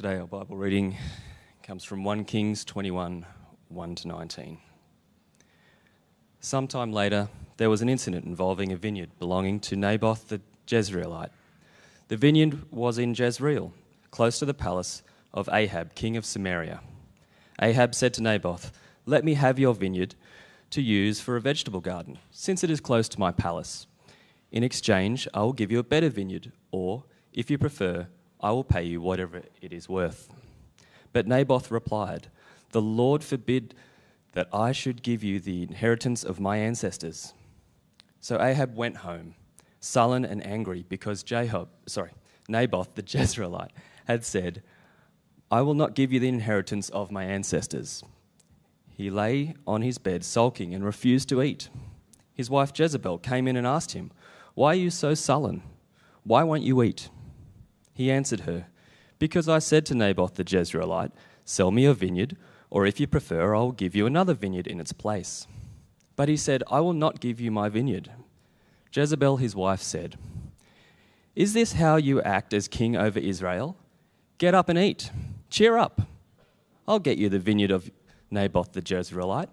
Today, our Bible reading comes from 1 Kings 21 1 to 19. Sometime later, there was an incident involving a vineyard belonging to Naboth the Jezreelite. The vineyard was in Jezreel, close to the palace of Ahab, king of Samaria. Ahab said to Naboth, Let me have your vineyard to use for a vegetable garden, since it is close to my palace. In exchange, I will give you a better vineyard, or, if you prefer, I will pay you whatever it is worth. But Naboth replied, The Lord forbid that I should give you the inheritance of my ancestors. So Ahab went home, sullen and angry, because Jahob, sorry, Naboth the Jezreelite had said, I will not give you the inheritance of my ancestors. He lay on his bed sulking and refused to eat. His wife Jezebel came in and asked him, Why are you so sullen? Why won't you eat? He answered her, Because I said to Naboth the Jezreelite, Sell me your vineyard, or if you prefer, I will give you another vineyard in its place. But he said, I will not give you my vineyard. Jezebel, his wife, said, Is this how you act as king over Israel? Get up and eat. Cheer up. I'll get you the vineyard of Naboth the Jezreelite.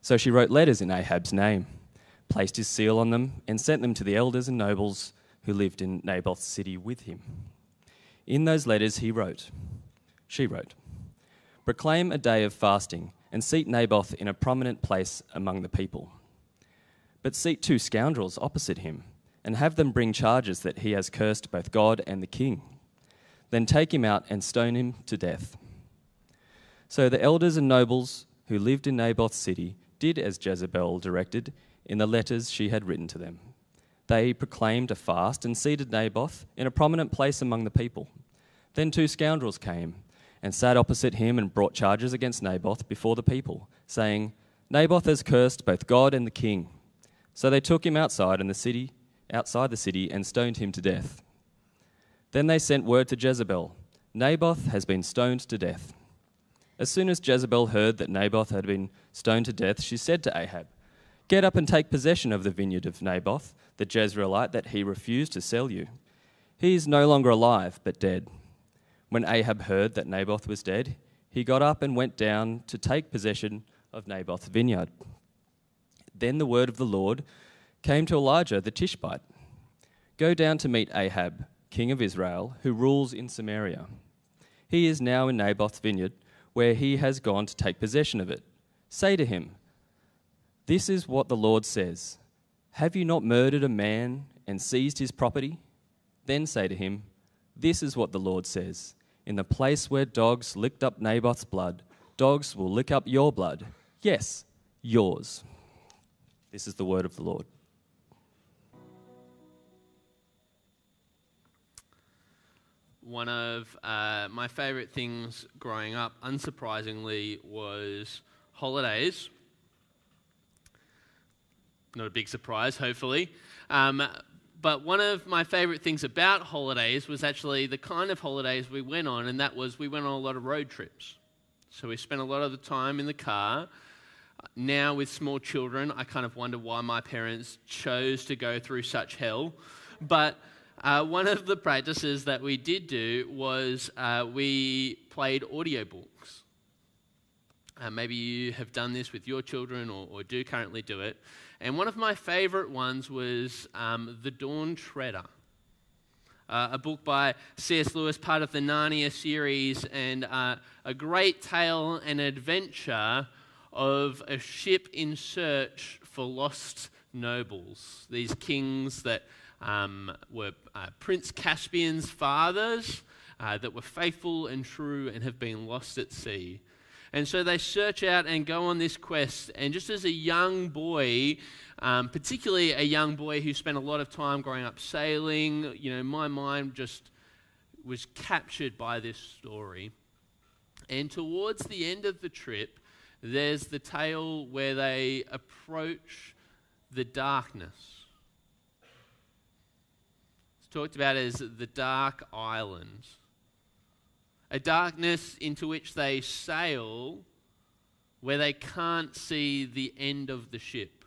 So she wrote letters in Ahab's name, placed his seal on them, and sent them to the elders and nobles who lived in Naboth's city with him. In those letters he wrote, she wrote, Proclaim a day of fasting and seat Naboth in a prominent place among the people. But seat two scoundrels opposite him and have them bring charges that he has cursed both God and the king. Then take him out and stone him to death. So the elders and nobles who lived in Naboth's city did as Jezebel directed in the letters she had written to them they proclaimed a fast and seated Naboth in a prominent place among the people. Then two scoundrels came and sat opposite him and brought charges against Naboth before the people, saying, Naboth has cursed both God and the king. So they took him outside in the city, outside the city, and stoned him to death. Then they sent word to Jezebel, Naboth has been stoned to death. As soon as Jezebel heard that Naboth had been stoned to death, she said to Ahab, Get up and take possession of the vineyard of Naboth, the Jezreelite, that he refused to sell you. He is no longer alive, but dead. When Ahab heard that Naboth was dead, he got up and went down to take possession of Naboth's vineyard. Then the word of the Lord came to Elijah the Tishbite Go down to meet Ahab, king of Israel, who rules in Samaria. He is now in Naboth's vineyard, where he has gone to take possession of it. Say to him, this is what the Lord says Have you not murdered a man and seized his property? Then say to him, This is what the Lord says In the place where dogs licked up Naboth's blood, dogs will lick up your blood. Yes, yours. This is the word of the Lord. One of uh, my favorite things growing up, unsurprisingly, was holidays not a big surprise, hopefully. Um, but one of my favorite things about holidays was actually the kind of holidays we went on, and that was we went on a lot of road trips. So we spent a lot of the time in the car. Now, with small children, I kind of wonder why my parents chose to go through such hell. But uh, one of the practices that we did do was uh, we played audiobooks. Uh, maybe you have done this with your children or, or do currently do it. And one of my favorite ones was um, The Dawn Treader, uh, a book by C.S. Lewis, part of the Narnia series, and uh, a great tale and adventure of a ship in search for lost nobles, these kings that um, were uh, Prince Caspian's fathers. Uh, that were faithful and true and have been lost at sea. And so they search out and go on this quest. And just as a young boy, um, particularly a young boy who spent a lot of time growing up sailing, you know, my mind just was captured by this story. And towards the end of the trip, there's the tale where they approach the darkness. It's talked about as the dark island a darkness into which they sail where they can't see the end of the ship.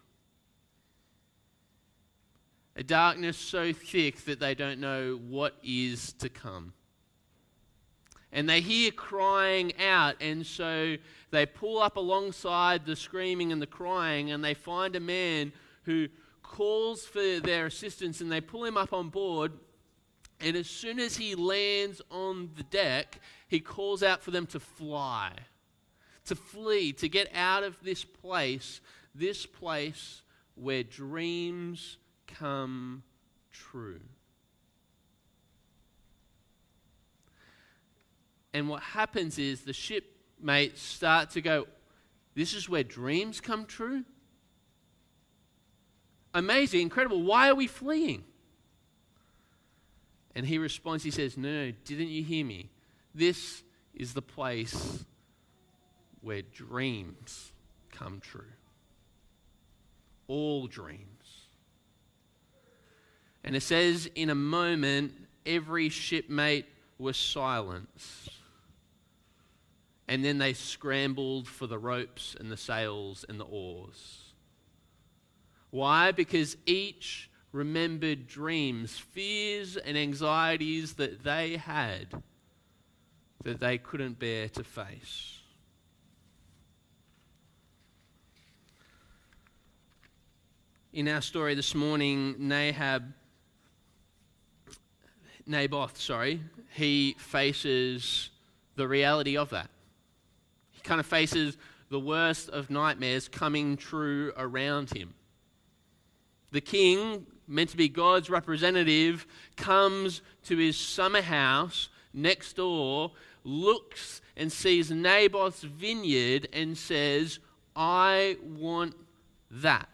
A darkness so thick that they don't know what is to come. and they hear crying out, and so they pull up alongside the screaming and the crying, and they find a man who calls for their assistance, and they pull him up on board. And as soon as he lands on the deck, he calls out for them to fly, to flee, to get out of this place, this place where dreams come true. And what happens is the shipmates start to go, This is where dreams come true? Amazing, incredible. Why are we fleeing? And he responds, He says, No, no, didn't you hear me? This is the place where dreams come true. All dreams. And it says, in a moment, every shipmate was silenced. And then they scrambled for the ropes and the sails and the oars. Why? Because each remembered dreams, fears, and anxieties that they had that they couldn't bear to face. In our story this morning, Nahab, Naboth, sorry, he faces the reality of that. He kind of faces the worst of nightmares coming true around him. The king, meant to be God's representative, comes to his summer house next door, looks and sees Naboth's vineyard and says, I want that.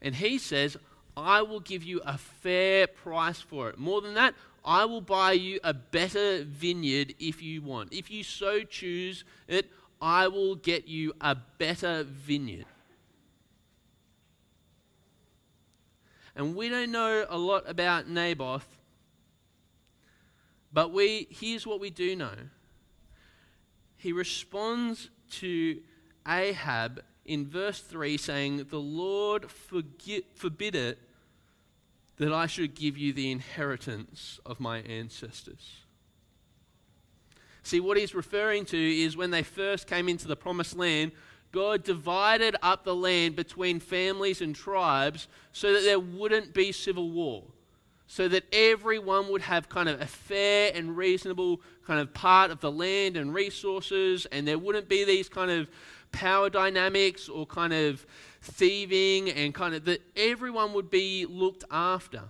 And he says, I will give you a fair price for it. More than that, I will buy you a better vineyard if you want. If you so choose it, I will get you a better vineyard. And we don't know a lot about Naboth, but we, here's what we do know. He responds to Ahab in verse 3 saying, The Lord forget, forbid it that I should give you the inheritance of my ancestors. See, what he's referring to is when they first came into the promised land, God divided up the land between families and tribes so that there wouldn't be civil war. So that everyone would have kind of a fair and reasonable kind of part of the land and resources, and there wouldn't be these kind of power dynamics or kind of thieving, and kind of that everyone would be looked after.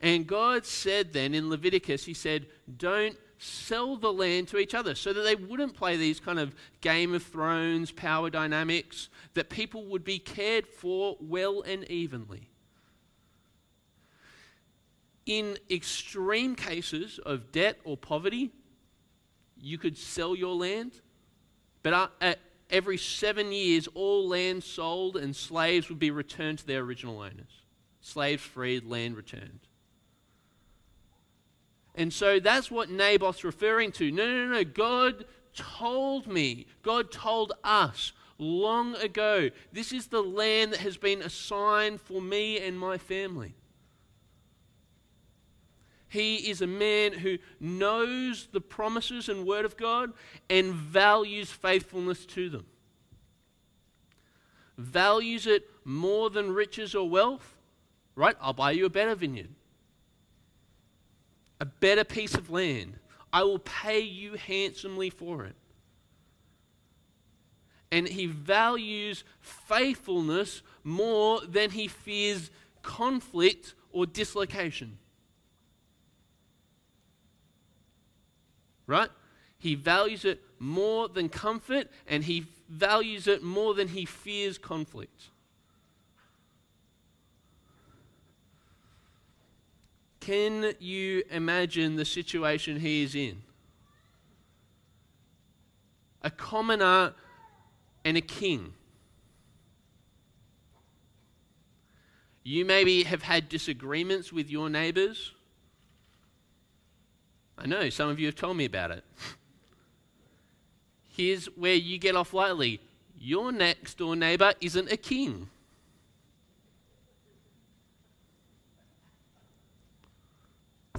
And God said then in Leviticus, He said, Don't sell the land to each other so that they wouldn't play these kind of Game of Thrones power dynamics, that people would be cared for well and evenly. In extreme cases of debt or poverty, you could sell your land, but uh, at every seven years, all land sold and slaves would be returned to their original owners. Slaves freed, land returned. And so that's what Naboth's referring to. No, no, no. God told me, God told us long ago, this is the land that has been assigned for me and my family. He is a man who knows the promises and word of God and values faithfulness to them. Values it more than riches or wealth, right? I'll buy you a better vineyard a better piece of land. I will pay you handsomely for it. And he values faithfulness more than he fears conflict or dislocation. Right? He values it more than comfort, and he values it more than he fears conflict. Can you imagine the situation he is in? A commoner and a king. You maybe have had disagreements with your neighbors. I know, some of you have told me about it. Here's where you get off lightly your next door neighbor isn't a king.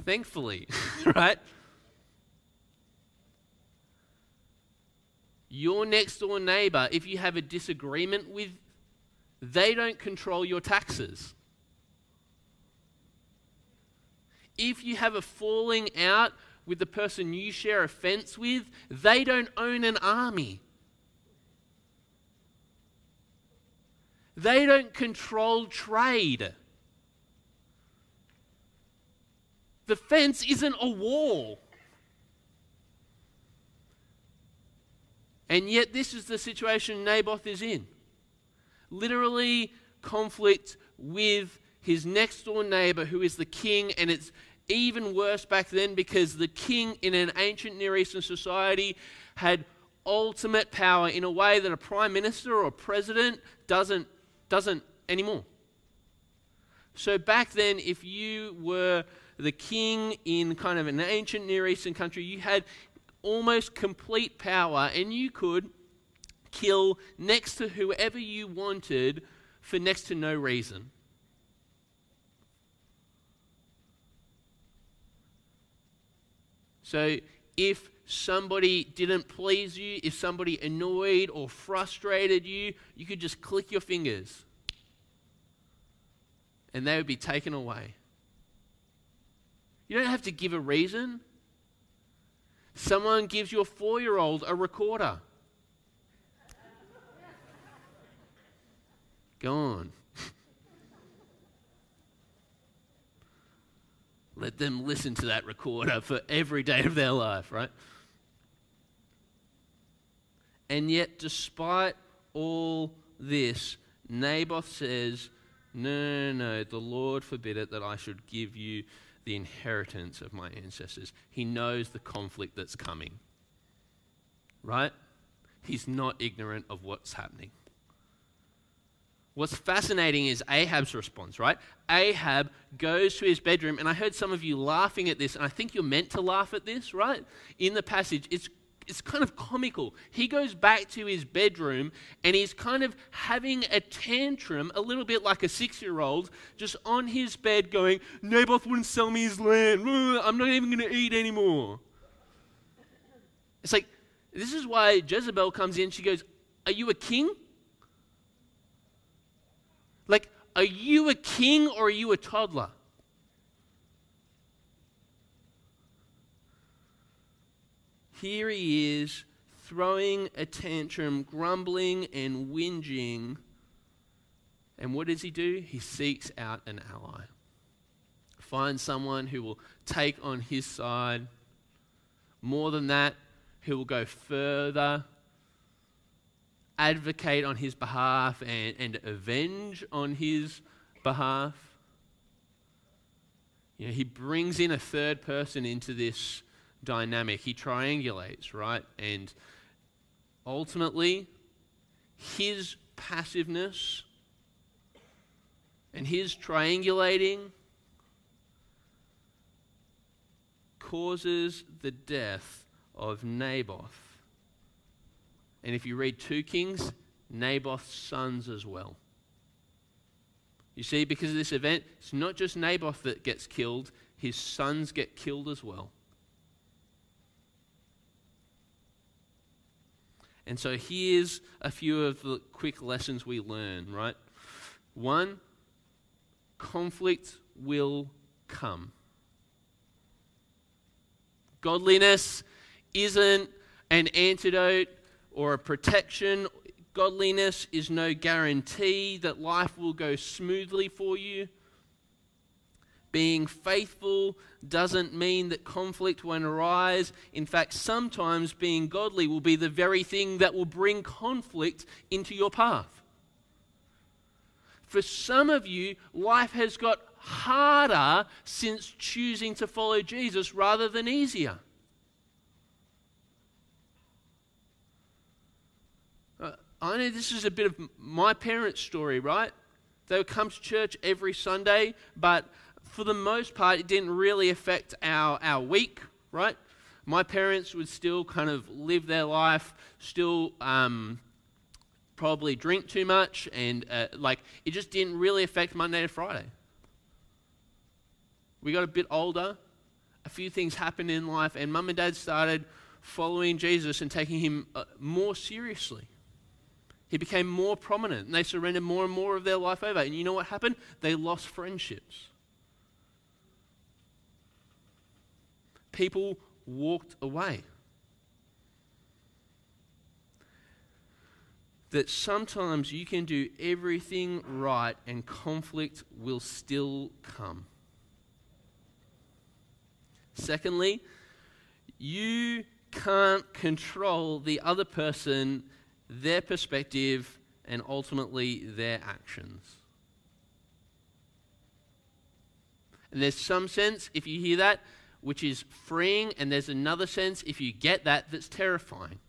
Thankfully, right? Your next door neighbor, if you have a disagreement with, they don't control your taxes. If you have a falling out with the person you share a fence with, they don't own an army. They don't control trade. The fence isn't a wall. And yet, this is the situation Naboth is in. Literally, conflict with his next door neighbor, who is the king, and it's even worse back then because the king in an ancient Near Eastern society had ultimate power in a way that a prime minister or a president doesn't, doesn't anymore. So back then, if you were the king in kind of an ancient Near Eastern country, you had almost complete power and you could kill next to whoever you wanted for next to no reason. So if somebody didn't please you, if somebody annoyed or frustrated you, you could just click your fingers and they would be taken away. You don't have to give a reason. Someone gives your four year old a recorder. Gone. Let them listen to that recorder for every day of their life, right? And yet, despite all this, Naboth says, No, no, no, the Lord forbid it that I should give you the inheritance of my ancestors. He knows the conflict that's coming, right? He's not ignorant of what's happening. What's fascinating is Ahab's response, right? Ahab goes to his bedroom, and I heard some of you laughing at this, and I think you're meant to laugh at this, right? In the passage, it's it's kind of comical. He goes back to his bedroom and he's kind of having a tantrum, a little bit like a six year old, just on his bed going, Naboth wouldn't sell me his land. I'm not even going to eat anymore. It's like, this is why Jezebel comes in. She goes, Are you a king? Like, are you a king or are you a toddler? Here he is throwing a tantrum, grumbling and whinging. And what does he do? He seeks out an ally. Finds someone who will take on his side. More than that, who will go further advocate on his behalf and, and avenge on his behalf. You know, he brings in a third person into this dynamic. He triangulates, right? And ultimately, his passiveness and his triangulating causes the death of Naboth. And if you read 2 Kings, Naboth's sons as well. You see, because of this event, it's not just Naboth that gets killed, his sons get killed as well. And so here's a few of the quick lessons we learn, right? One, conflict will come. Godliness isn't an antidote or a protection. Godliness is no guarantee that life will go smoothly for you. Being faithful doesn't mean that conflict won't arise. In fact, sometimes being godly will be the very thing that will bring conflict into your path. For some of you, life has got harder since choosing to follow Jesus rather than easier. Uh, I know this is a bit of my parents' story, right? They would come to church every Sunday, but for the most part, it didn't really affect our, our week, right? My parents would still kind of live their life, still um, probably drink too much, and uh, like it just didn't really affect Monday to Friday. We got a bit older, a few things happened in life, and mum and dad started following Jesus and taking him uh, more seriously. He became more prominent, and they surrendered more and more of their life over. And you know what happened? They lost friendships. People walked away. that sometimes you can do everything right and conflict will still come. Secondly, you can't control the other person, their perspective, and ultimately their actions. And there's some sense, if you hear that, which is freeing, and there's another sense, if you get that, that's terrifying.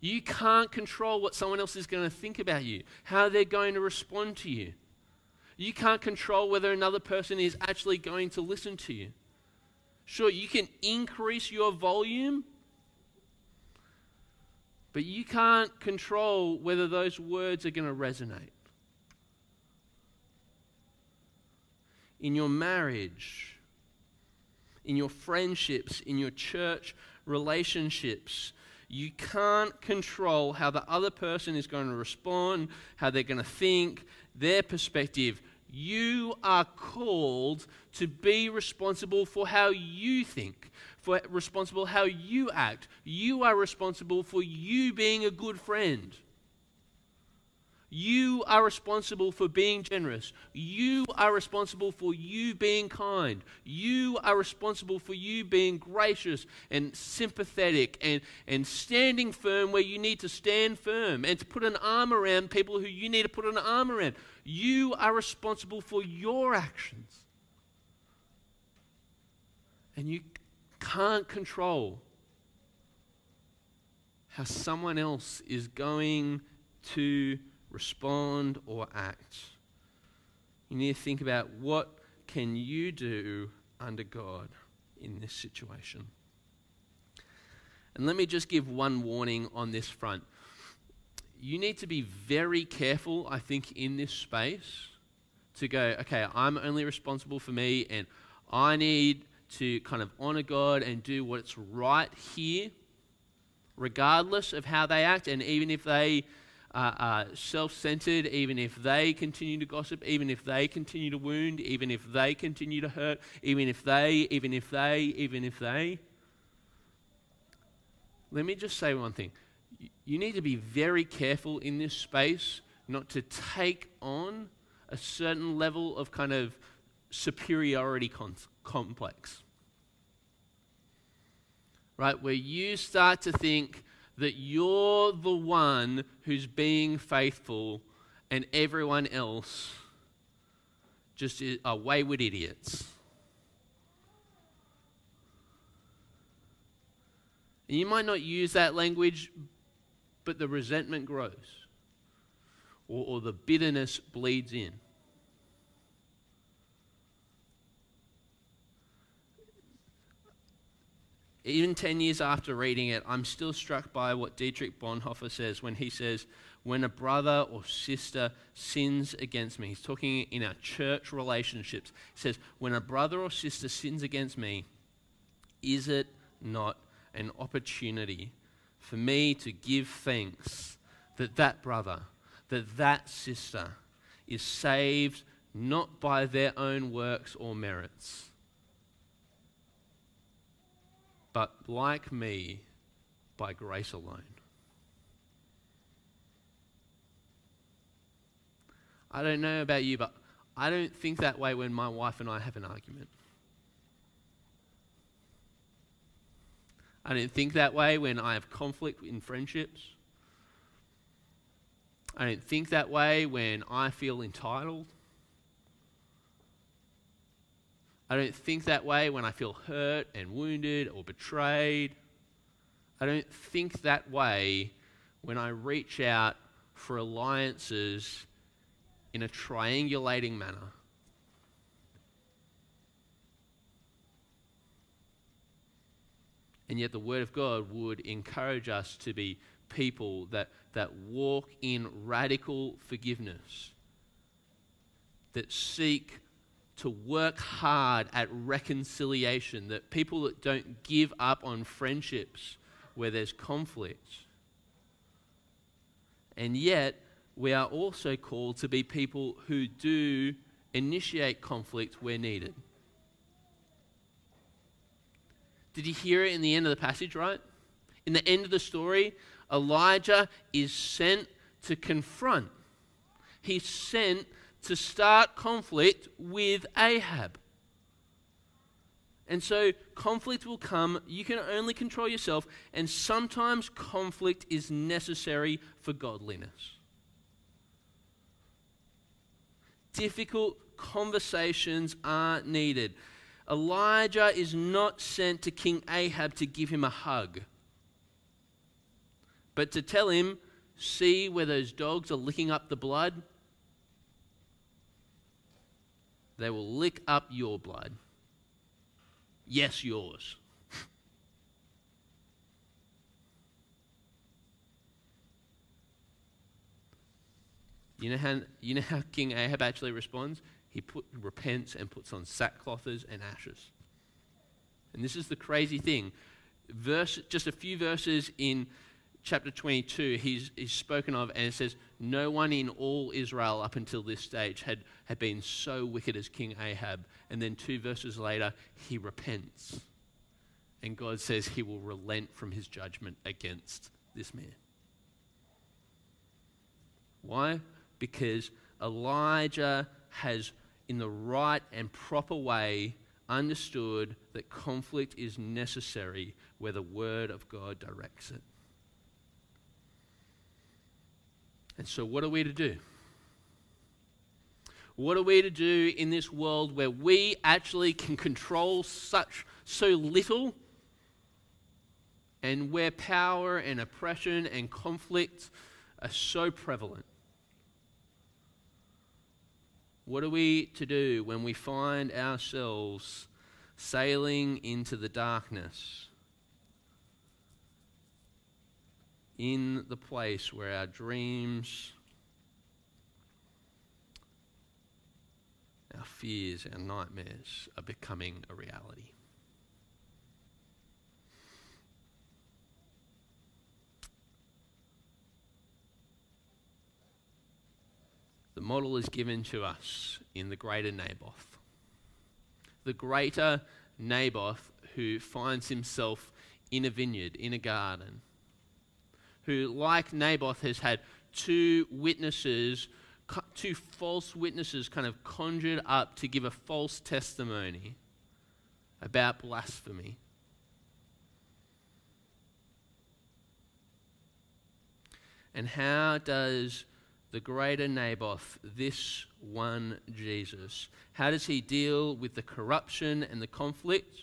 You can't control what someone else is going to think about you, how they're going to respond to you. You can't control whether another person is actually going to listen to you. Sure, you can increase your volume, but you can't control whether those words are going to resonate. In your marriage, in your friendships, in your church relationships, you can't control how the other person is going to respond, how they're going to think, their perspective. You are called to be responsible for how you think, for responsible how you act. You are responsible for you being a good friend. You are responsible for being generous. You are responsible for you being kind. You are responsible for you being gracious and sympathetic and, and standing firm where you need to stand firm and to put an arm around people who you need to put an arm around. You are responsible for your actions. And you can't control how someone else is going to respond or act. You need to think about what can you do under God in this situation. And let me just give one warning on this front. You need to be very careful, I think, in this space to go, okay, I'm only responsible for me and I need to kind of honor God and do what's right here, regardless of how they act. And even if they uh, uh, self centered, even if they continue to gossip, even if they continue to wound, even if they continue to hurt, even if they, even if they, even if they. Let me just say one thing. You need to be very careful in this space not to take on a certain level of kind of superiority con- complex. Right? Where you start to think, that you're the one who's being faithful and everyone else just are wayward idiots. And you might not use that language, but the resentment grows or, or the bitterness bleeds in. Even 10 years after reading it, I'm still struck by what Dietrich Bonhoeffer says when he says, When a brother or sister sins against me, he's talking in our church relationships. He says, When a brother or sister sins against me, is it not an opportunity for me to give thanks that that brother, that that sister is saved not by their own works or merits? But like me, by grace alone. I don't know about you, but I don't think that way when my wife and I have an argument. I don't think that way when I have conflict in friendships. I don't think that way when I feel entitled. I don't think that way when I feel hurt and wounded or betrayed. I don't think that way when I reach out for alliances in a triangulating manner. And yet, the Word of God would encourage us to be people that, that walk in radical forgiveness, that seek to work hard at reconciliation, that people that don't give up on friendships where there's conflict. And yet, we are also called to be people who do initiate conflict where needed. Did you hear it in the end of the passage, right? In the end of the story, Elijah is sent to confront. He's sent to start conflict with Ahab. And so conflict will come. You can only control yourself, and sometimes conflict is necessary for godliness. Difficult conversations are needed. Elijah is not sent to King Ahab to give him a hug, but to tell him, see where those dogs are licking up the blood? They will lick up your blood. Yes, yours. you know how you know how King Ahab actually responds? He put, repents and puts on sackcloths and ashes. And this is the crazy thing. Verse, just a few verses in chapter 22, he's, he's spoken of, and it says, No one in all Israel up until this stage had, had been so wicked as King Ahab. And then two verses later, he repents. And God says he will relent from his judgment against this man. Why? Because Elijah has, in the right and proper way, understood that conflict is necessary where the word of God directs it. And so, what are we to do? What are we to do in this world where we actually can control such so little and where power and oppression and conflict are so prevalent? What are we to do when we find ourselves sailing into the darkness? In the place where our dreams, our fears, our nightmares are becoming a reality. The model is given to us in the greater Naboth. The greater Naboth who finds himself in a vineyard, in a garden who, like Naboth, has had two witnesses, two false witnesses, kind of conjured up to give a false testimony about blasphemy. And how does the greater Naboth, this one Jesus, how does he deal with the corruption and the conflict?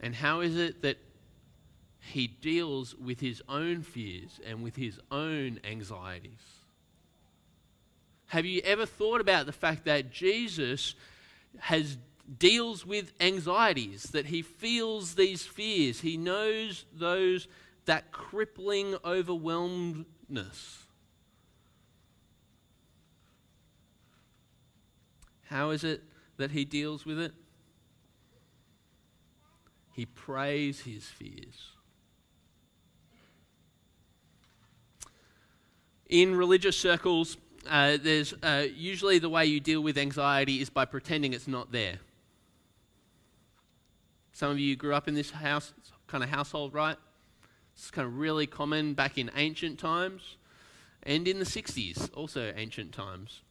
And how is it that he deals with his own fears and with his own anxieties. Have you ever thought about the fact that Jesus has deals with anxieties, that he feels these fears, he knows those that crippling overwhelmedness. How is it that he deals with it? He prays his fears. In religious circles, uh, there's uh, usually the way you deal with anxiety is by pretending it's not there. Some of you grew up in this house kind of household, right? It's kind of really common back in ancient times and in the 60s, also ancient times,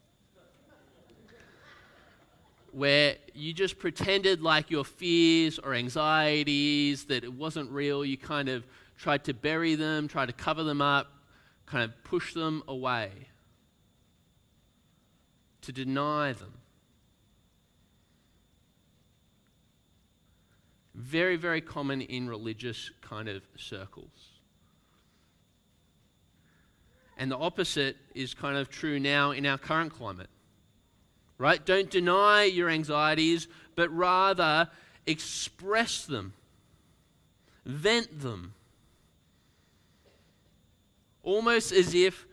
where you just pretended like your fears or anxieties that it wasn't real. You kind of tried to bury them, tried to cover them up, kind of push them away, to deny them. Very, very common in religious kind of circles. And the opposite is kind of true now in our current climate. Right? Don't deny your anxieties, but rather express them, vent them almost as if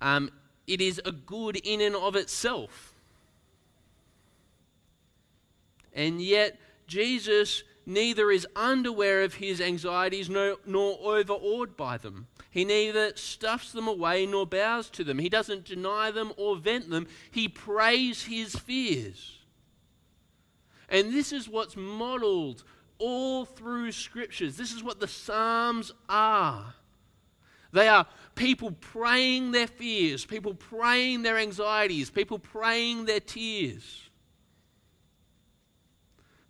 um, it is a good in and of itself. And yet, Jesus neither is unaware of his anxieties nor, nor overawed by them. He neither stuffs them away nor bows to them. He doesn't deny them or vent them. He prays his fears. And this is what's modeled all through scriptures. This is what the Psalms are. They are people praying their fears, people praying their anxieties, people praying their tears.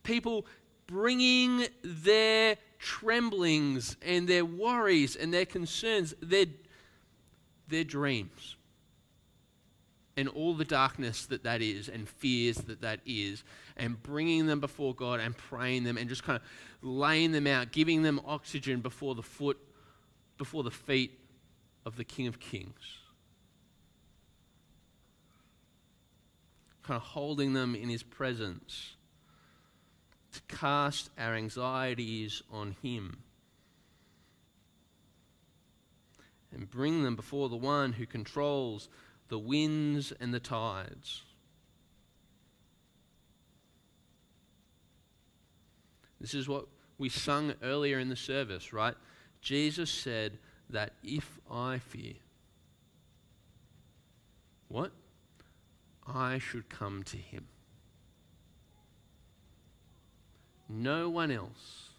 People bringing their tremblings and their worries and their concerns, their, their dreams, and all the darkness that that is, and fears that that is, and bringing them before God and praying them and just kind of laying them out, giving them oxygen before the foot, before the feet of the King of Kings. Kind of holding them in his presence to cast our anxieties on Him and bring them before the one who controls the winds and the tides. This is what we sung earlier in the service, right? Jesus said that if I fear, what? I should come to him. No one else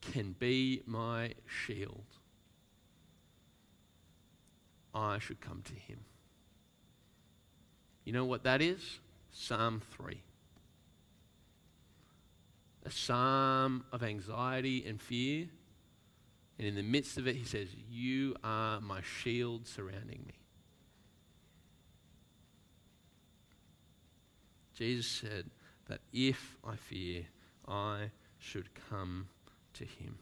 can be my shield. I should come to him. You know what that is? Psalm 3. A psalm of anxiety and fear. And in the midst of it, he says, You are my shield surrounding me. Jesus said, that if I fear, I should come to him.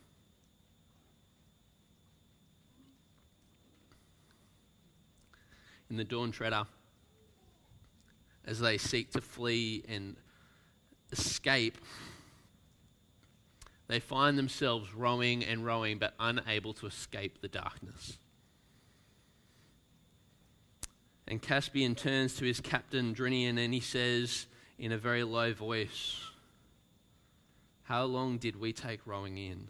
In the Dawn Treader, as they seek to flee and escape, they find themselves rowing and rowing but unable to escape the darkness. And Caspian turns to his captain, Drinian, and he says, in a very low voice, How long did we take rowing in?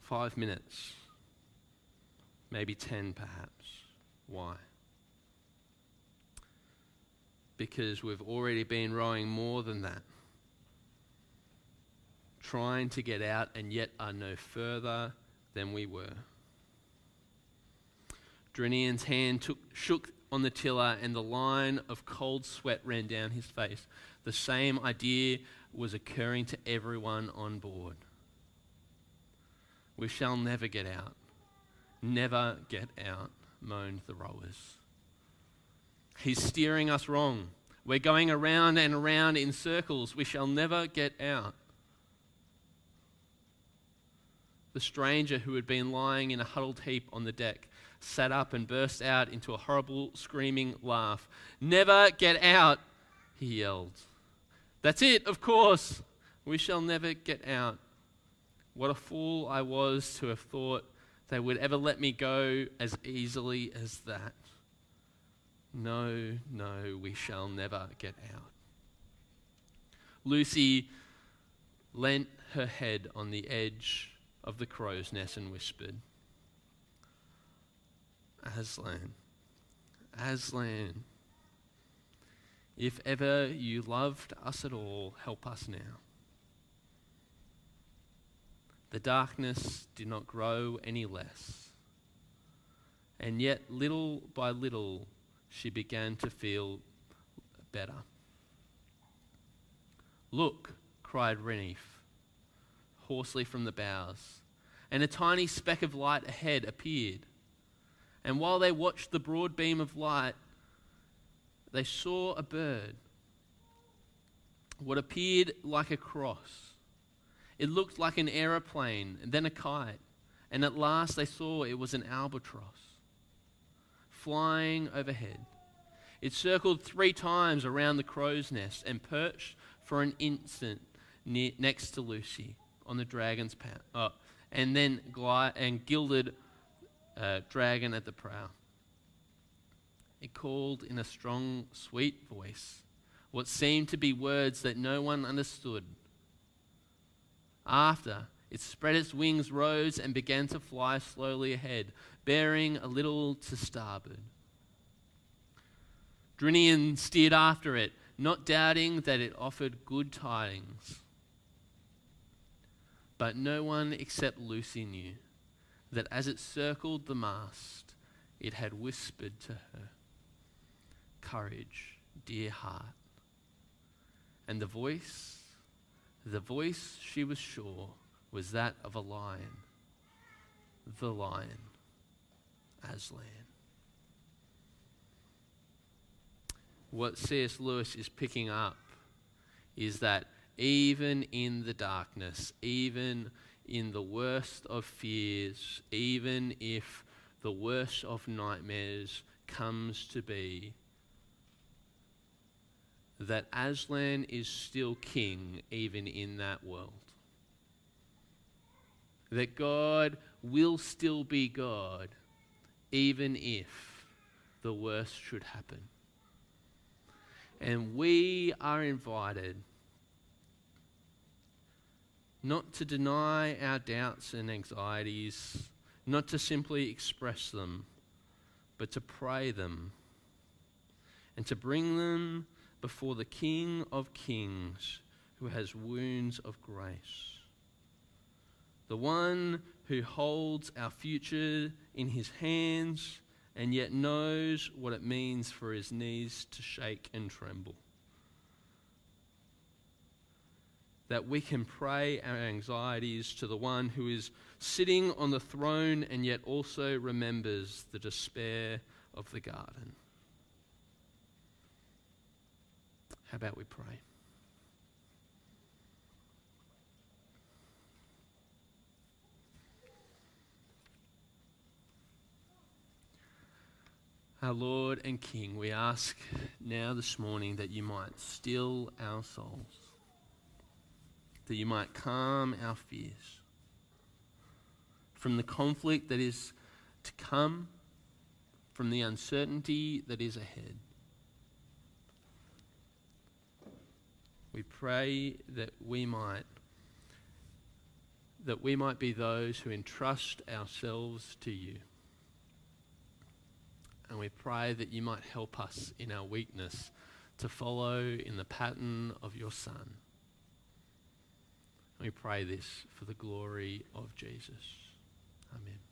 Five minutes, maybe ten perhaps. Why? Because we've already been rowing more than that, trying to get out and yet are no further than we were. Drinian's hand took, shook on the tiller, and the line of cold sweat ran down his face. The same idea was occurring to everyone on board. We shall never get out. Never get out, moaned the rowers. He's steering us wrong. We're going around and around in circles. We shall never get out. The stranger who had been lying in a huddled heap on the deck sat up and burst out into a horrible screaming laugh. Never get out, he yelled. That's it, of course. We shall never get out. What a fool I was to have thought they would ever let me go as easily as that. No, no, we shall never get out. Lucy leant her head on the edge of the crow's nest and whispered, Aslan, Aslan, if ever you loved us at all, help us now. The darkness did not grow any less, and yet little by little she began to feel better. Look, cried Rynelf, hoarsely from the bows, and a tiny speck of light ahead appeared. And while they watched the broad beam of light, they saw a bird, what appeared like a cross. It looked like an aeroplane, then a kite, and at last they saw it was an albatross flying overhead. It circled three times around the crow's nest and perched for an instant near, next to Lucy on the dragon's path, uh, and then glide and gilded uh, dragon at the prow. It called in a strong, sweet voice what seemed to be words that no one understood. After, it spread its wings, rose, and began to fly slowly ahead, bearing a little to starboard. Drinian steered after it, not doubting that it offered good tidings. But no one except Lucy knew that as it circled the mast, it had whispered to her, Courage, dear heart. And the voice, the voice, she was sure, was that of a lion. The lion, Aslan. What C.S. Lewis is picking up is that even in the darkness, even in the worst of fears, even if the worst of nightmares comes to be, that Aslan is still king even in that world. That God will still be God even if the worst should happen. And we are invited not to deny our doubts and anxieties, not to simply express them, but to pray them and to bring them before the King of Kings who has wounds of grace. The one who holds our future in his hands and yet knows what it means for his knees to shake and tremble. That we can pray our anxieties to the one who is sitting on the throne and yet also remembers the despair of the garden. How about we pray? Our Lord and King, we ask now this morning that you might still our souls that you might calm our fears from the conflict that is to come, from the uncertainty that is ahead. We pray that we might that we might be those who entrust ourselves to you. And we pray that you might help us in our weakness to follow in the pattern of your Son. We pray this for the glory of Jesus. Amen.